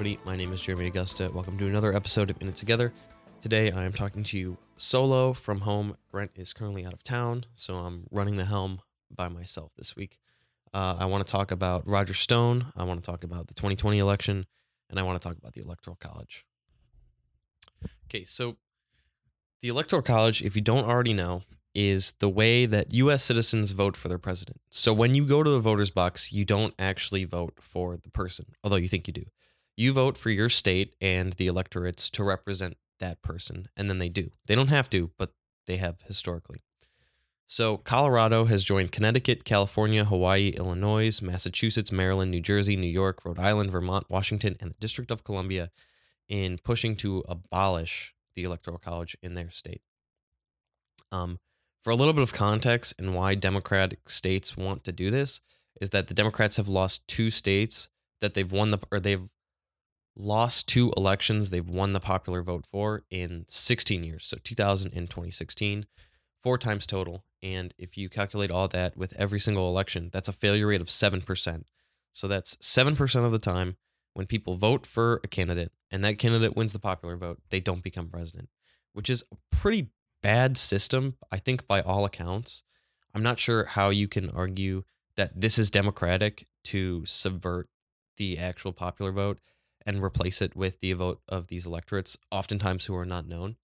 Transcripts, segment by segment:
everybody. My name is Jeremy Augusta. Welcome to another episode of In It Together. Today, I am talking to you solo from home. Brent is currently out of town, so I'm running the helm by myself this week. Uh, I want to talk about Roger Stone. I want to talk about the 2020 election, and I want to talk about the Electoral College. Okay, so the Electoral College, if you don't already know, is the way that US citizens vote for their president. So when you go to the voters box, you don't actually vote for the person, although you think you do. You vote for your state and the electorates to represent that person, and then they do. They don't have to, but they have historically. So Colorado has joined Connecticut, California, Hawaii, Illinois, Massachusetts, Maryland, New Jersey, New York, Rhode Island, Vermont, Washington, and the District of Columbia in pushing to abolish the Electoral College in their state. Um, for a little bit of context and why Democratic states want to do this is that the Democrats have lost two states that they've won the or they've lost two elections they've won the popular vote for in 16 years. So 2000 and 2016, four times total. And if you calculate all that with every single election, that's a failure rate of 7%. So that's 7% of the time when people vote for a candidate and that candidate wins the popular vote, they don't become president, which is a pretty bad system, I think, by all accounts. I'm not sure how you can argue that this is democratic to subvert the actual popular vote and replace it with the vote of these electorates, oftentimes who are not known.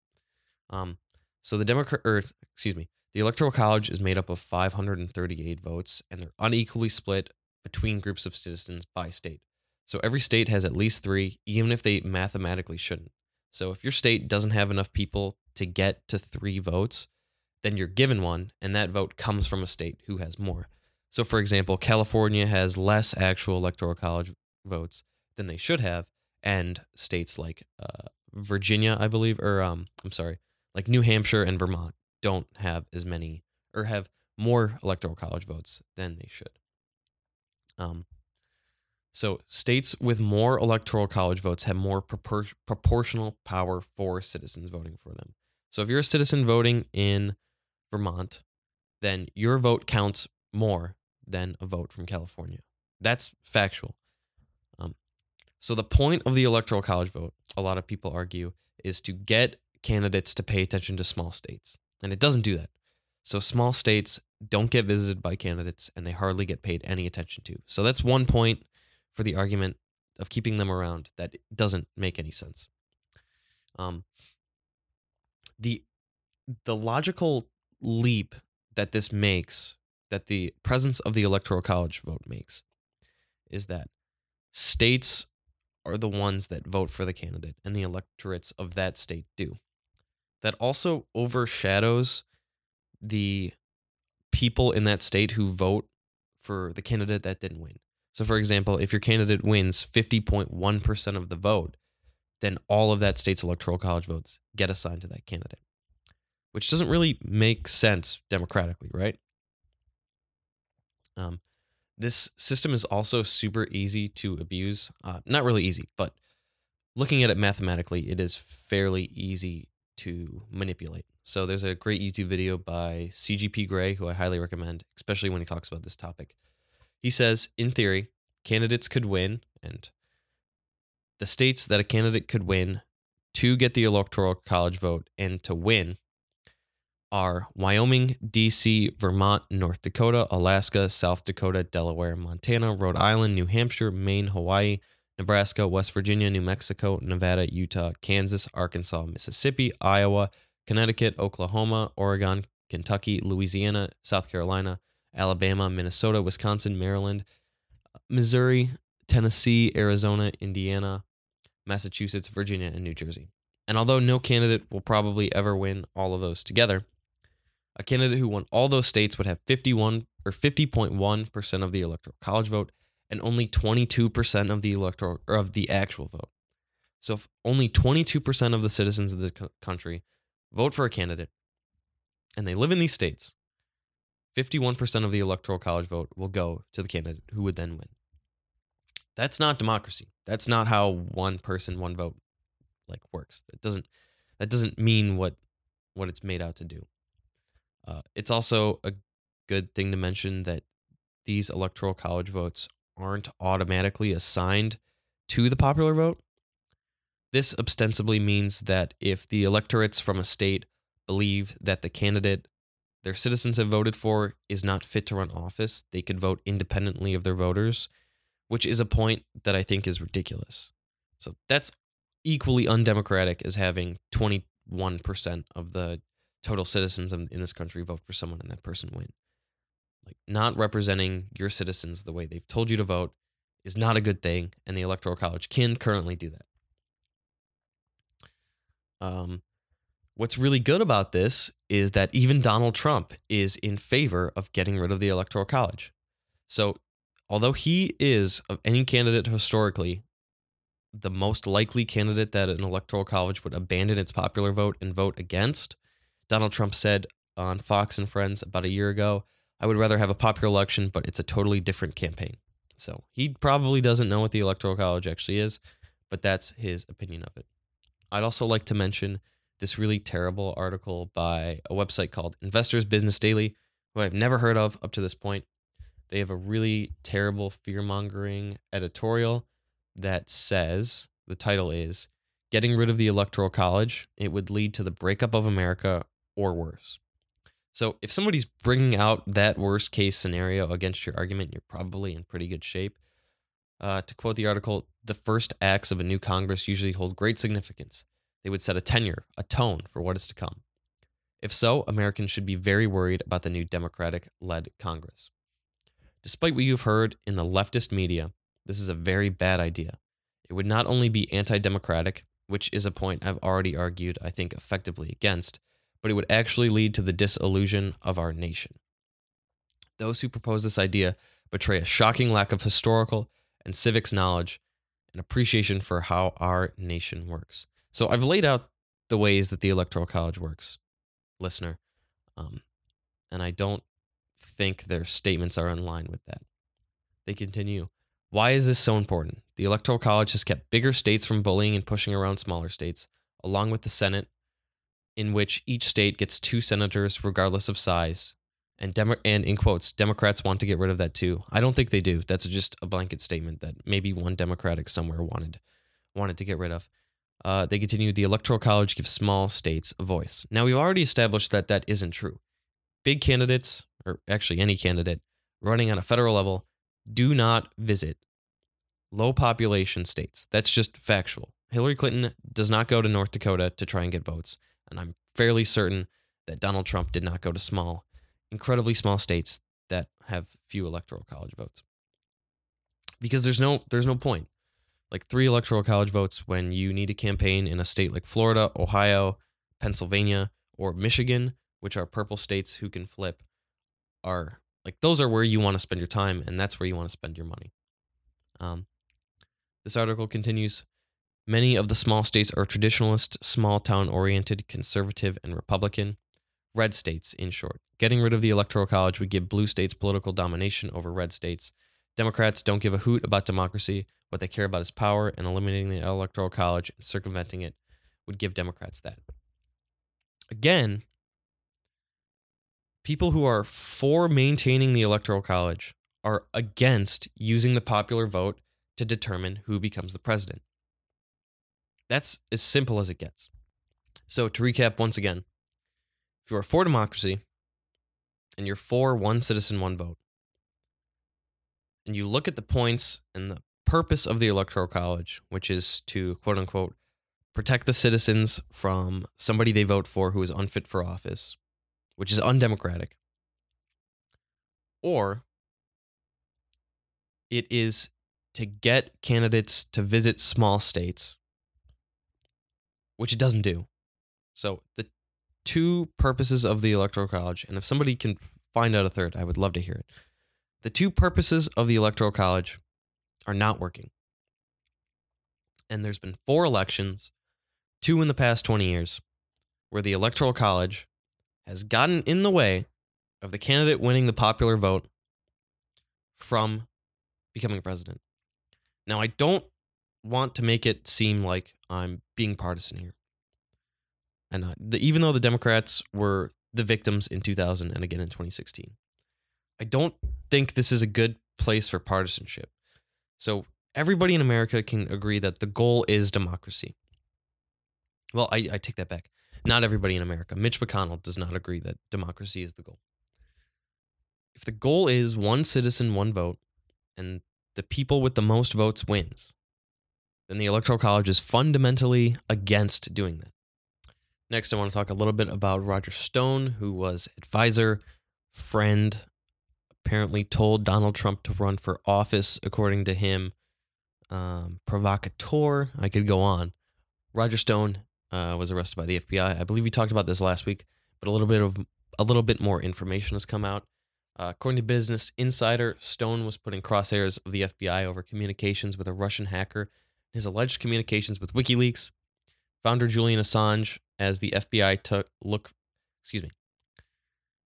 Um, so the Democrat, or excuse me, the Electoral College is made up of 538 votes, and they're unequally split between groups of citizens by state. So every state has at least three, even if they mathematically shouldn't. So if your state doesn't have enough people to get to three votes, then you're given one, and that vote comes from a state who has more. So, for example, California has less actual electoral college votes than they should have, and states like uh, Virginia, I believe, or um, I'm sorry, like New Hampshire and Vermont don't have as many or have more electoral college votes than they should. Um, so states with more electoral college votes have more propor- proportional power for citizens voting for them. So if you're a citizen voting in Vermont, then your vote counts more than a vote from California. That's factual. So the point of the electoral college vote, a lot of people argue, is to get candidates to pay attention to small states, and it doesn't do that. So small states don't get visited by candidates, and they hardly get paid any attention to. So that's one point for the argument of keeping them around that doesn't make any sense. Um, the the logical leap that this makes that the presence of the electoral college vote makes is that states are the ones that vote for the candidate and the electorates of that state do that also overshadows the people in that state who vote for the candidate that didn't win so for example if your candidate wins 50.1% of the vote then all of that state's electoral college votes get assigned to that candidate, which doesn't really make sense democratically, right? Um, this system is also super easy to abuse. Uh, not really easy, but looking at it mathematically, it is fairly easy to manipulate. So there's a great YouTube video by CGP Grey, who I highly recommend, especially when he talks about this topic. He says, in theory, candidates could win, and the states that a candidate could win to get the electoral college vote and to win are Wyoming, DC, Vermont, North Dakota, Alaska, South Dakota, Delaware, Montana, Rhode Island, New Hampshire, Maine, Hawaii, Nebraska, West Virginia, New Mexico, Nevada, Utah, Kansas, Arkansas, Mississippi, Iowa, Connecticut, Oklahoma, Oregon, Kentucky, Louisiana, South Carolina, Alabama, Minnesota, Wisconsin, Maryland, Missouri, Tennessee, Arizona, Indiana, Massachusetts, Virginia, and New Jersey. And although no candidate will probably ever win all of those together, a candidate who won all those states would have 51 or 50.1% of the electoral college vote and only 22% of the electoral or of the actual vote. So if only 22% of the citizens of the country vote for a candidate and they live in these states, 51% of the electoral college vote will go to the candidate who would then win. That's not democracy. That's not how one person, one vote like works. That doesn't that doesn't mean what what it's made out to do. Uh, it's also a good thing to mention that these electoral college votes aren't automatically assigned to the popular vote. This ostensibly means that if the electorates from a state believe that the candidate their citizens have voted for is not fit to run office, they could vote independently of their voters, which is a point that I think is ridiculous. So that's equally undemocratic as having 21% of the total citizens in this country vote for someone and that person win. Like not representing your citizens the way they've told you to vote is not a good thing, and the Electoral College can currently do that. Um, what's really good about this is that even Donald Trump is in favor of getting rid of the Electoral College. So, although he is of any candidate historically the most likely candidate that an electoral college would abandon its popular vote and vote against, Donald Trump said on Fox and Friends about a year ago, I would rather have a popular election, but it's a totally different campaign. So he probably doesn't know what the Electoral College actually is, but that's his opinion of it. I'd also like to mention this really terrible article by a website called Investors Business Daily, who I've never heard of up to this point. They have a really terrible fear mongering editorial that says the title is Getting Rid of the Electoral College. It would lead to the breakup of America or worse. So if somebody's bringing out that worst case scenario against your argument, you're probably in pretty good shape. Uh, to quote the article, the first acts of a new Congress usually hold great significance. They would set a tenure, a tone for what is to come. If so, Americans should be very worried about the new Democratic led Congress. Despite what you've heard in the leftist media, this is a very bad idea. It would not only be anti democratic, which is a point I've already argued, I think, effectively against, but it would actually lead to the disillusion of our nation. Those who propose this idea betray a shocking lack of historical and civics knowledge and appreciation for how our nation works. So I've laid out the ways that the Electoral College works, listener, um, and I don't think their statements are in line with that. They continue why is this so important? The Electoral College has kept bigger states from bullying and pushing around smaller states, along with the Senate, in which each state gets two senators regardless of size. And, Demo- and in quotes, Democrats want to get rid of that too. I don't think they do. That's just a blanket statement that maybe one Democratic somewhere wanted wanted to get rid of. Uh, they continue the Electoral College gives small states a voice. Now, we've already established that that isn't true. Big candidates, or actually any candidate, running on a federal level, do not visit low population states. That's just factual. Hillary Clinton does not go to North Dakota to try and get votes. And I'm fairly certain that Donald Trump did not go to small, incredibly small states that have few electoral college votes. Because there's no there's no point. Like three electoral college votes when you need a campaign in a state like Florida, Ohio, Pennsylvania, or Michigan, which are purple states who can flip, are like those are where you want to spend your time and that's where you want to spend your money. Um, this article continues Many of the small states are traditionalist, small town oriented, conservative, and Republican. Red states, in short. Getting rid of the Electoral College would give blue states political domination over red states. Democrats don't give a hoot about democracy. What they care about is power, and eliminating the Electoral College and circumventing it would give Democrats that. Again, people who are for maintaining the Electoral College are against using the popular vote to determine who becomes the president. That's as simple as it gets. So, to recap once again, if you are for democracy and you're for one citizen, one vote, and you look at the points and the purpose of the Electoral College, which is to quote unquote protect the citizens from somebody they vote for who is unfit for office, which is undemocratic, or it is to get candidates to visit small states, which it doesn't do. So the two purposes of the Electoral College, and if somebody can find out a third, I would love to hear it. The two purposes of the Electoral College are not working. And there's been four elections, two in the past 20 years, where the Electoral College has gotten in the way of the candidate winning the popular vote from becoming president. Now, I don't want to make it seem like I'm being partisan here. And uh, the, even though the Democrats were the victims in 2000 and again in 2016, I don't think this is a good place for partisanship. So, everybody in America can agree that the goal is democracy. Well, I, I take that back. Not everybody in America. Mitch McConnell does not agree that democracy is the goal. If the goal is one citizen, one vote, and the people with the most votes wins, then the Electoral College is fundamentally against doing that. Next, I want to talk a little bit about Roger Stone, who was advisor, friend, apparently told Donald Trump to run for office, according to him, um, provocateur. I could go on. Roger Stone uh, was arrested by the FBI. I believe we talked about this last week, but a little bit of a little bit more information has come out. Uh, according to Business Insider, Stone was put in crosshairs of the FBI over communications with a Russian hacker, his alleged communications with WikiLeaks, founder Julian Assange, as the FBI took look. Excuse me.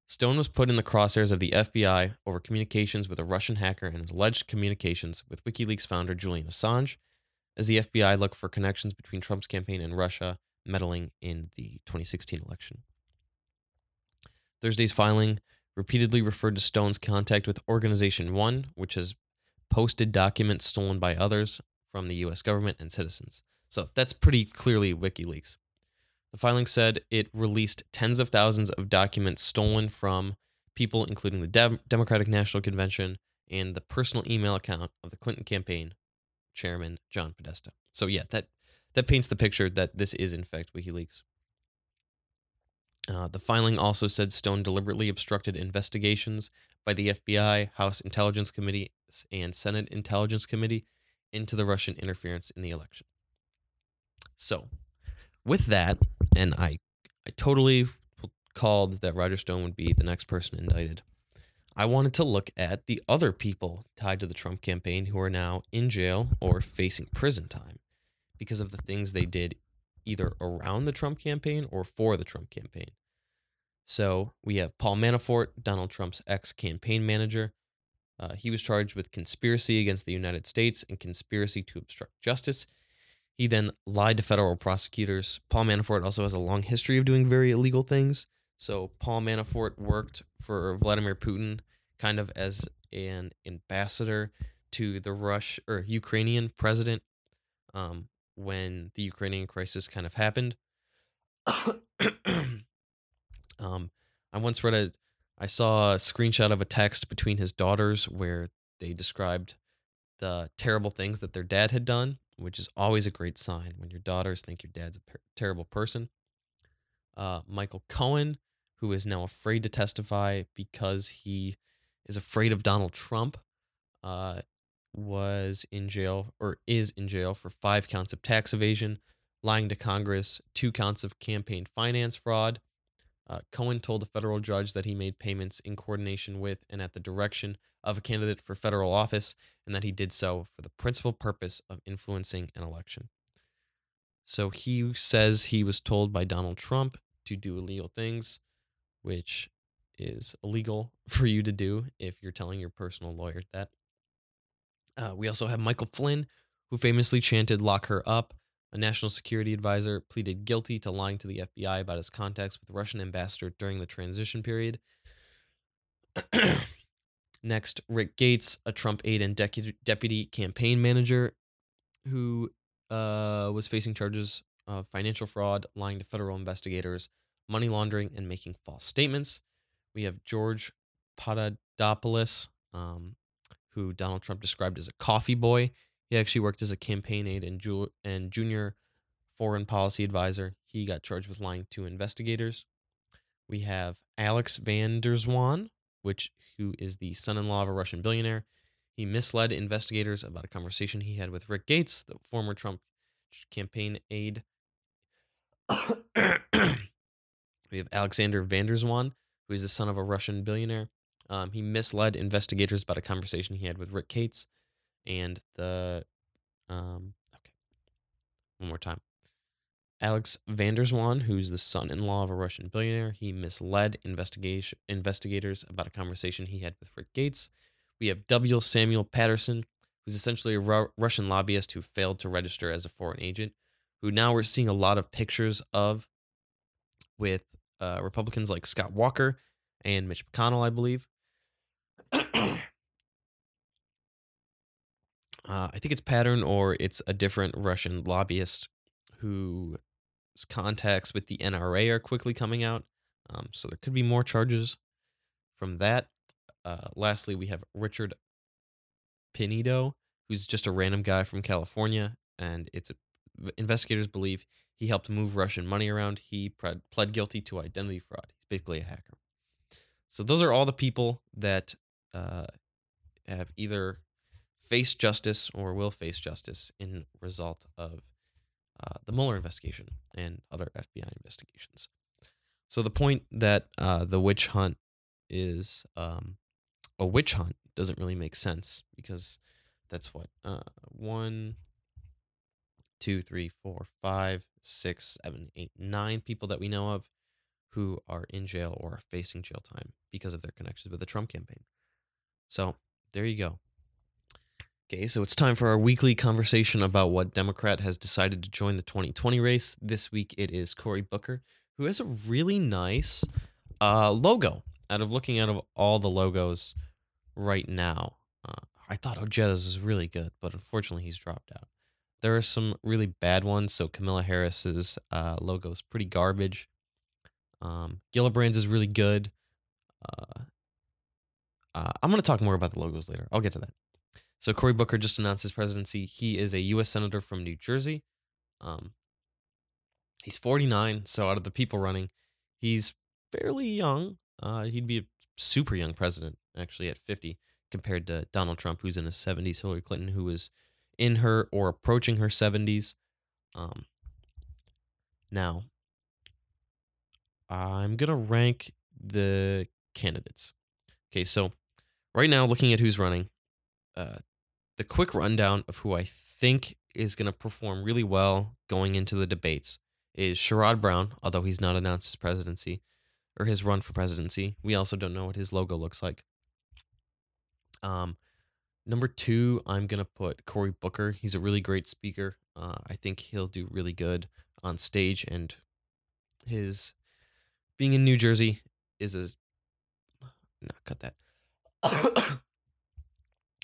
Stone was put in the crosshairs of the FBI over communications with a Russian hacker and his alleged communications with WikiLeaks founder Julian Assange, as the FBI looked for connections between Trump's campaign and Russia meddling in the 2016 election. Thursday's filing repeatedly referred to Stone's contact with Organization One, which has posted documents stolen by others from the US government and citizens. So that's pretty clearly WikiLeaks. The filing said it released tens of thousands of documents stolen from people, including the Dem- Democratic National Convention and the personal email account of the Clinton campaign chairman, John Podesta. So, yeah, that, that paints the picture that this is, in fact, WikiLeaks. Uh, the filing also said Stone deliberately obstructed investigations by the FBI, House Intelligence Committee, and Senate Intelligence Committee into the Russian interference in the election. So, with that, and I, I totally called that Roger Stone would be the next person indicted. I wanted to look at the other people tied to the Trump campaign who are now in jail or facing prison time because of the things they did either around the Trump campaign or for the Trump campaign. So we have Paul Manafort, Donald Trump's ex campaign manager. Uh, he was charged with conspiracy against the United States and conspiracy to obstruct justice. He then lied to federal prosecutors. Paul Manafort also has a long history of doing very illegal things. So Paul Manafort worked for Vladimir Putin kind of as an ambassador to the Rush or Ukrainian president um, when the Ukrainian crisis kind of happened. um, I once read a, I saw a screenshot of a text between his daughters where they described the terrible things that their dad had done which is always a great sign when your daughters think your dad's a per- terrible person. Uh, Michael Cohen, who is now afraid to testify because he is afraid of Donald Trump, uh, was in jail or is in jail for five counts of tax evasion, lying to Congress, two counts of campaign finance fraud. Uh, Cohen told the federal judge that he made payments in coordination with and at the direction of a candidate for federal office, and that he did so for the principal purpose of influencing an election. So he says he was told by Donald Trump to do illegal things, which is illegal for you to do if you're telling your personal lawyer that. Uh, we also have Michael Flynn, who famously chanted, Lock her up. A national security advisor pleaded guilty to lying to the FBI about his contacts with the Russian ambassador during the transition period. Next, Rick Gates, a Trump aide and deputy campaign manager who uh, was facing charges of financial fraud, lying to federal investigators, money laundering, and making false statements. We have George Papadopoulos, um, who Donald Trump described as a coffee boy. He actually worked as a campaign aide and, ju- and junior foreign policy advisor. He got charged with lying to investigators. We have Alex van der Zwaan, which who is the son-in-law of a Russian billionaire. He misled investigators about a conversation he had with Rick Gates, the former Trump campaign aide. we have Alexander van der Zwaan, who is the son of a Russian billionaire. Um, he misled investigators about a conversation he had with Rick Gates, and the um, okay, one more time. Alex van der Zwaan who's the son in law of a Russian billionaire, he misled investigation investigators about a conversation he had with Rick Gates. We have W. Samuel Patterson, who's essentially a Ru- Russian lobbyist who failed to register as a foreign agent, who now we're seeing a lot of pictures of with uh, Republicans like Scott Walker and Mitch McConnell, I believe. Uh, I think it's Pattern or it's a different Russian lobbyist who contacts with the NRA are quickly coming out. Um, so there could be more charges from that. Uh, lastly, we have Richard Pinedo, who's just a random guy from California, and it's a, investigators believe he helped move Russian money around. He pled, pled guilty to identity fraud. He's basically a hacker. So those are all the people that uh, have either faced justice or will face justice in result of uh, the Mueller investigation and other FBI investigations. So the point that uh, the witch hunt is um, a witch hunt doesn't really make sense because that's what uh, one, two, three, four, five, six, seven, eight, nine people that we know of who are in jail or are facing jail time because of their connections with the Trump campaign. So there you go. Okay, so it's time for our weekly conversation about what Democrat has decided to join the 2020 race. This week it is Cory Booker, who has a really nice uh, logo. Out of looking out of all the logos right now, uh, I thought Ojeda's is really good, but unfortunately he's dropped out. There are some really bad ones. So Kamala Harris's uh, logo is pretty garbage. Um, Gillibrand's is really good. Uh, uh, I'm going to talk more about the logos later. I'll get to that. So Cory Booker just announced his presidency. He is a U.S. senator from New Jersey. Um, he's 49, so out of the people running, he's fairly young. Uh, he'd be a super young president actually at 50 compared to Donald Trump, who's in his 70s, Hillary Clinton, who is in her or approaching her 70s. Um, now, I'm gonna rank the candidates. Okay, so right now, looking at who's running, uh, the quick rundown of who I think is going to perform really well going into the debates is Sherrod Brown, although he's not announced his presidency or his run for presidency. We also don't know what his logo looks like. Um, number two, I'm going to put Cory Booker. He's a really great speaker. Uh, I think he'll do really good on stage, and his being in New Jersey is a. No, cut that.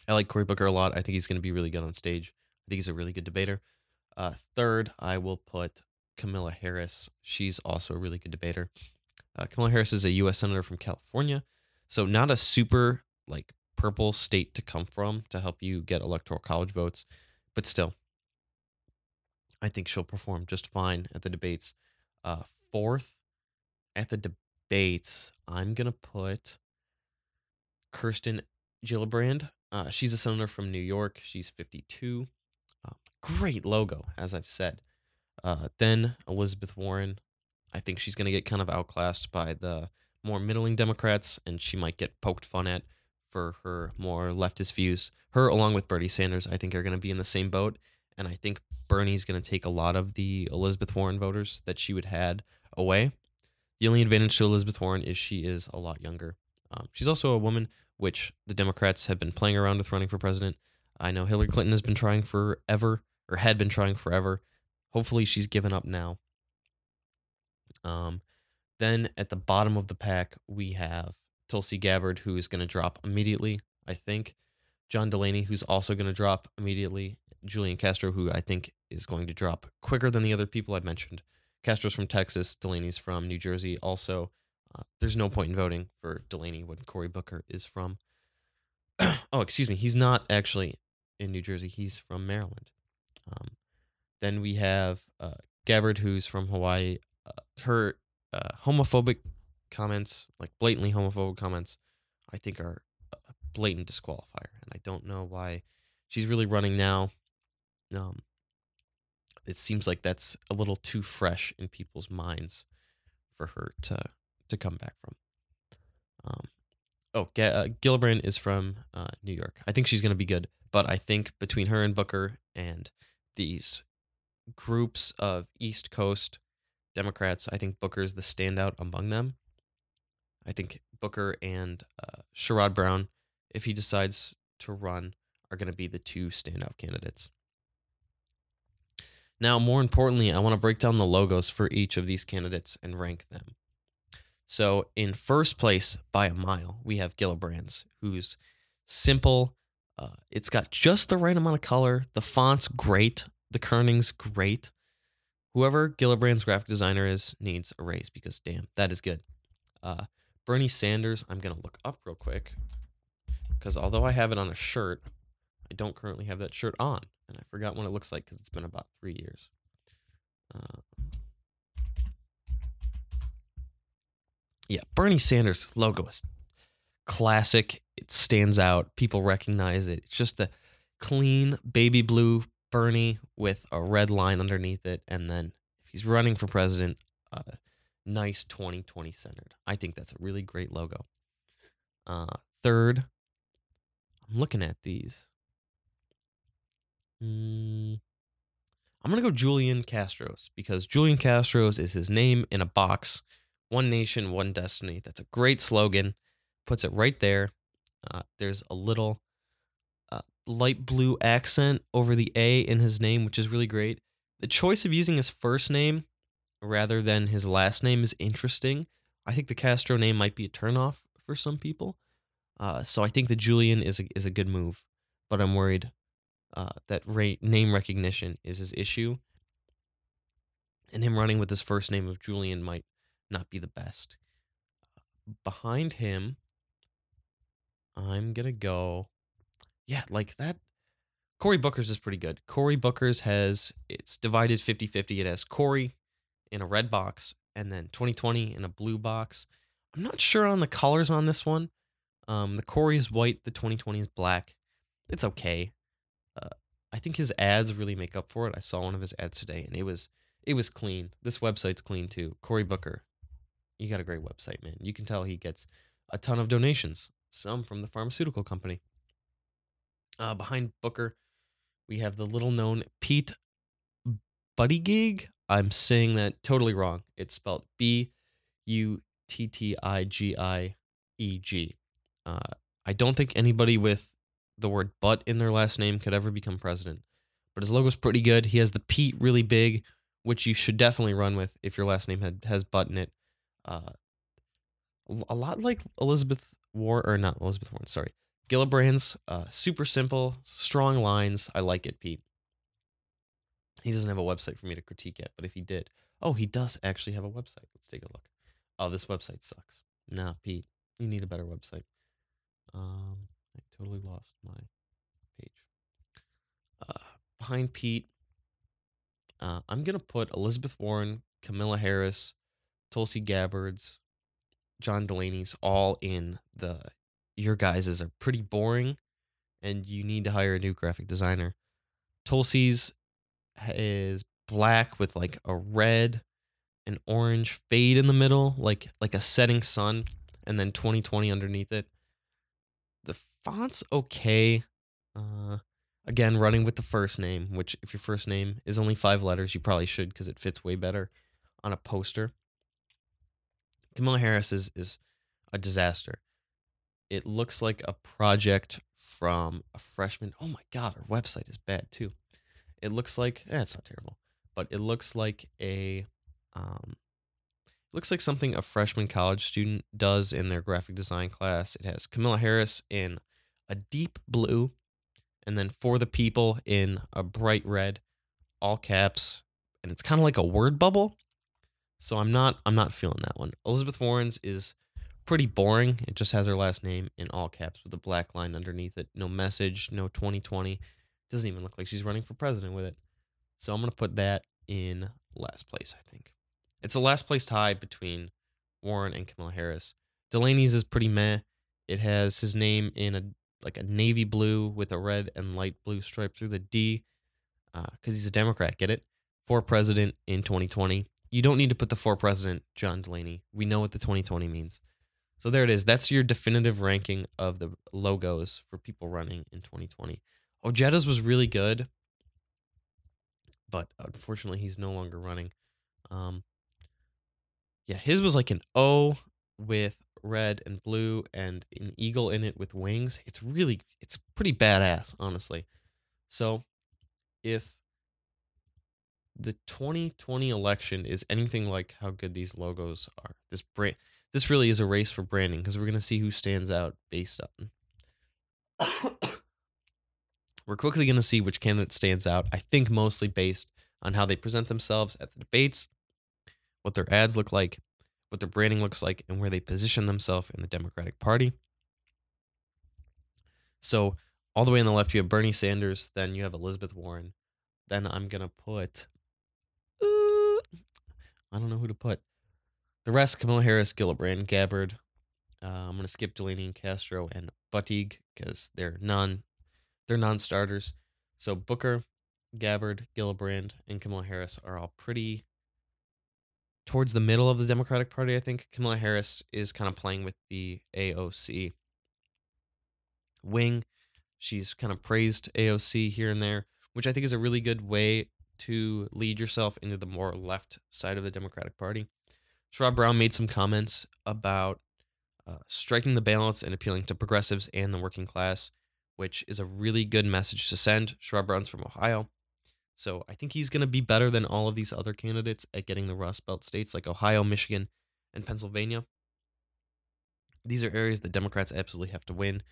I like Cory Booker a lot. I think he's going to be really good on stage. I think he's a really good debater. Uh, third, I will put Kamala Harris. She's also a really good debater. Uh, Kamala Harris is a U.S. senator from California, so not a super like purple state to come from to help you get electoral college votes, but still, I think she'll perform just fine at the debates. Uh, fourth, at the debates, I'm gonna put Kirsten Gillibrand. Uh, she's a senator from New York. She's 52. Uh, great logo, as I've said. Uh, then Elizabeth Warren. I think she's going to get kind of outclassed by the more middling Democrats, and she might get poked fun at for her more leftist views. Her, along with Bernie Sanders, I think are going to be in the same boat. And I think Bernie's going to take a lot of the Elizabeth Warren voters that she would had away. The only advantage to Elizabeth Warren is she is a lot younger. Um, she's also a woman which the Democrats have been playing around with running for president. I know Hillary Clinton has been trying forever, or had been trying forever. Hopefully, she's given up now. Um, then at the bottom of the pack, we have Tulsi Gabbard, who is going to drop immediately, I think. John Delaney, who's also going to drop immediately. Julian Castro, who I think is going to drop quicker than the other people I mentioned. Castro's from Texas, Delaney's from New Jersey. Also, uh, there's no point in voting for Delaney when Cory Booker is from. oh, excuse me. He's not actually in New Jersey. He's from Maryland. Um, then we have uh, Gabbard, who's from Hawaii. Uh, her uh, homophobic comments, like blatantly homophobic comments, I think are a blatant disqualifier. And I don't know why she's really running now. Um, it seems like that's a little too fresh in people's minds for her to to come back from. Um, oh, G- uh, Gillibrand is from uh, New York. I think she's going to be good, but I think between her and Booker and these groups of East Coast Democrats, I think Booker is the standout among them. I think Booker and uh, Sherrod Brown, if he decides to run, are going to be the two standout candidates. Now, more importantly, I want to break down the logos for each of these candidates and rank them. So in first place by a mile, we have Gillibrand's, who's simple. Uh, it's got just the right amount of color. The font's great. The kerning's great. whoever Gillibrand's graphic designer is needs a raise because damn, that is good. Uh, Bernie Sanders, I'm gonna look up real quick because although I have it on a shirt, I don't currently have that shirt on, and I forgot what it looks like because it's been about three years. Uh, yeah, Bernie Sanders logo is classic. It stands out. People recognize it. It's just the clean baby blue Bernie with a red line underneath it, and then if he's running for president, uh, nice 2020 centered. I think that's a really great logo. Uh, third, I'm looking at these. Mm, I'm gonna go Julian Castro's because Julian Castro's is his name in a box. One nation, one destiny. That's a great slogan. Puts it right there. Uh, there's a little uh, light blue accent over the A in his name, which is really great. The choice of using his first name rather than his last name is interesting. I think the Castro name might be a turnoff for some people. Uh, so I think the Julian is a, is a good move, but I'm worried uh, that name recognition is his issue, and him running with his first name of Julian might not be the best. Behind him, I'm gonna go, yeah, like that. Cory Booker's is pretty good. Cory Booker's has it's divided 50-50. It has Cory in a red box and then 2020 in a blue box. I'm not sure on the colors on this one. Um, the Cory is white, the 2020 is black. It's okay. Uh, I think his ads really make up for it. I saw one of his ads today, and it was it was clean. This website's clean too. Cory Booker, you got a great website, man. You can tell he gets a ton of donations, some from the pharmaceutical company. Uh, behind Booker, we have the little known Pete Buttigieg. I'm saying that totally wrong. It's spelled B U T T I G I E G. Uh, I don't think anybody with the word "but" in their last name could ever become president. But his logo's pretty good. He has the Pete really big, which you should definitely run with if your last name had, has "but" in it. Uh, a lot like Elizabeth War or not Elizabeth Warren. Sorry, Gillibrand's. Uh, super simple, strong lines. I like it, Pete. He doesn't have a website for me to critique yet, but if he did, oh, he does actually have a website. Let's take a look. Oh, this website sucks. Nah, Pete, you need a better website. Um, I totally lost my page. Uh, behind Pete, uh, I'm gonna put Elizabeth Warren, Kamala Harris, Tulsi Gabbard's, John Delaney's all in the. Your guys's are pretty boring, and you need to hire a new graphic designer. Tulsi's is black with like a red and orange fade in the middle, like like a setting sun, and then 2020 underneath it. The font's okay. Uh, again, running with the first name, which if your first name is only five letters, you probably should because it fits way better on a poster. Kamala Harris is is a disaster. It looks like a project from a freshman. Oh my god, our website is bad too. It looks like eh, it's not terrible, but it looks like a um, looks like something a freshman college student does in their graphic design class. It has Kamala Harris in a deep blue, and then for the people in a bright red, all caps, and it's kind of like a word bubble. So I'm not I'm not feeling that one. Elizabeth Warren's is pretty boring. It just has her last name in all caps with a black line underneath it. No message, no 2020. Doesn't even look like she's running for president with it. So I'm going to put that in last place, I think. It's the last place tie between Warren and Kamala Harris. Delaney's is pretty meh. It has his name in a like a navy blue with a red and light blue stripe through the D because uh, he's a Democrat. Get it? For president in 2020. You don't need to put the for president, John Delaney. We know what the 2020 means. So there it is. That's your definitive ranking of the logos for people running in 2020. Ojeda's was really good, but unfortunately, he's no longer running. Um, yeah, his was like an O with red and blue and an eagle in it with wings. It's really, it's pretty badass, honestly. So, if the 2020 election is anything like how good these logos are, this brand, this really is a race for branding because we're gonna see who stands out based on. We're quickly going to see which candidate stands out. I think mostly based on how they present themselves at the debates, what their ads look like, what their branding looks like, and where they position themselves in the Democratic Party. So, all the way on the left, you have Bernie Sanders, then you have Elizabeth Warren. Then I'm going to put, I don't know who to put. The rest Kamala Harris, Gillibrand, Gabbard. Uh, I'm going to skip Delaney and Castro and Buttigieg because they're non they're non-starters. So Booker, Gabbard, Gillibrand, and Kamala Harris are all pretty towards the middle of the Democratic Party, I think. Kamala Harris is kind of playing with the AOC wing. She's kind of praised AOC here and there, which I think is a really good way to lead yourself into the more left side of the Democratic Party. Sherrod Brown made some comments about uh, striking the balance and appealing to progressives and the working class, which is a really good message to send. Sherrod Brown's from Ohio. So I think he's going to be better than all of these other candidates at getting the Rust Belt states like Ohio, Michigan, and Pennsylvania. These are areas that Democrats absolutely have to win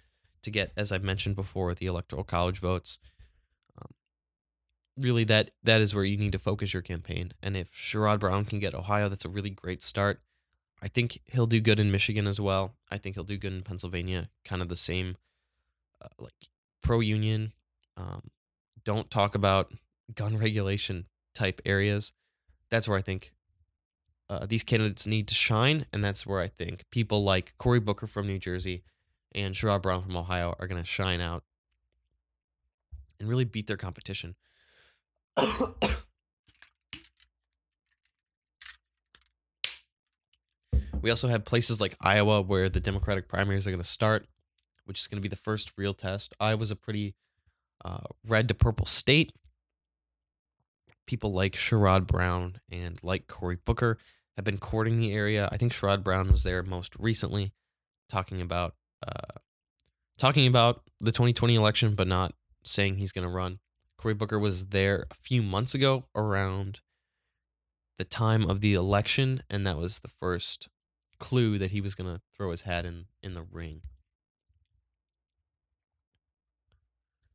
to get, as I've mentioned before, the electoral college votes. Really, that that is where you need to focus your campaign. And if Sherrod Brown can get Ohio, that's a really great start. I think he'll do good in Michigan as well. I think he'll do good in Pennsylvania. Kind of the same, uh, like pro union. Um, don't talk about gun regulation type areas. That's where I think uh, these candidates need to shine, and that's where I think people like Cory Booker from New Jersey and Sherrod Brown from Ohio are going to shine out and really beat their competition. we also have places like Iowa where the Democratic primaries are going to start, which is going to be the first real test. Iowa's a pretty uh, red to purple state people like Sherrod Brown and like Cory Booker have been courting the area. I think Sherrod Brown was there most recently, talking about uh, talking about the 2020 election, but not saying he's going to run. Cory Booker was there a few months ago around the time of the election, and that was the first clue that he was going to throw his hat in in the ring.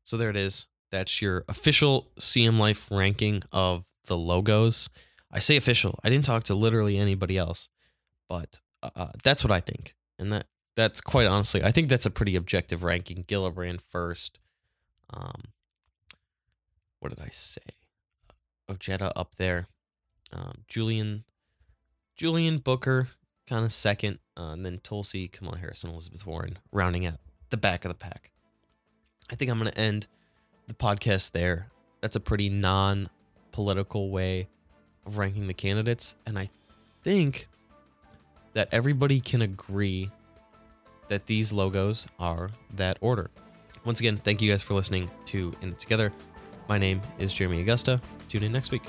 So there it is. That's your official CM Life ranking of the logos. I say official. I didn't talk to literally anybody else, but uh, uh, that's what I think, and that that's quite honestly, I think that's a pretty objective ranking. Gillibrand first. Um, what did I say? Ojeda up there. Um, Julian, Julian Booker kind of second, uh, and then Tulsi, Kamala Harris, and Elizabeth Warren rounding out the back of the pack. I think I'm going to end the podcast there. That's a pretty non political way of ranking the candidates. And I think that everybody can agree that these logos are that order. Once again, thank you guys for listening to In It Together. My name is Jeremy Augusta. Tune in next week.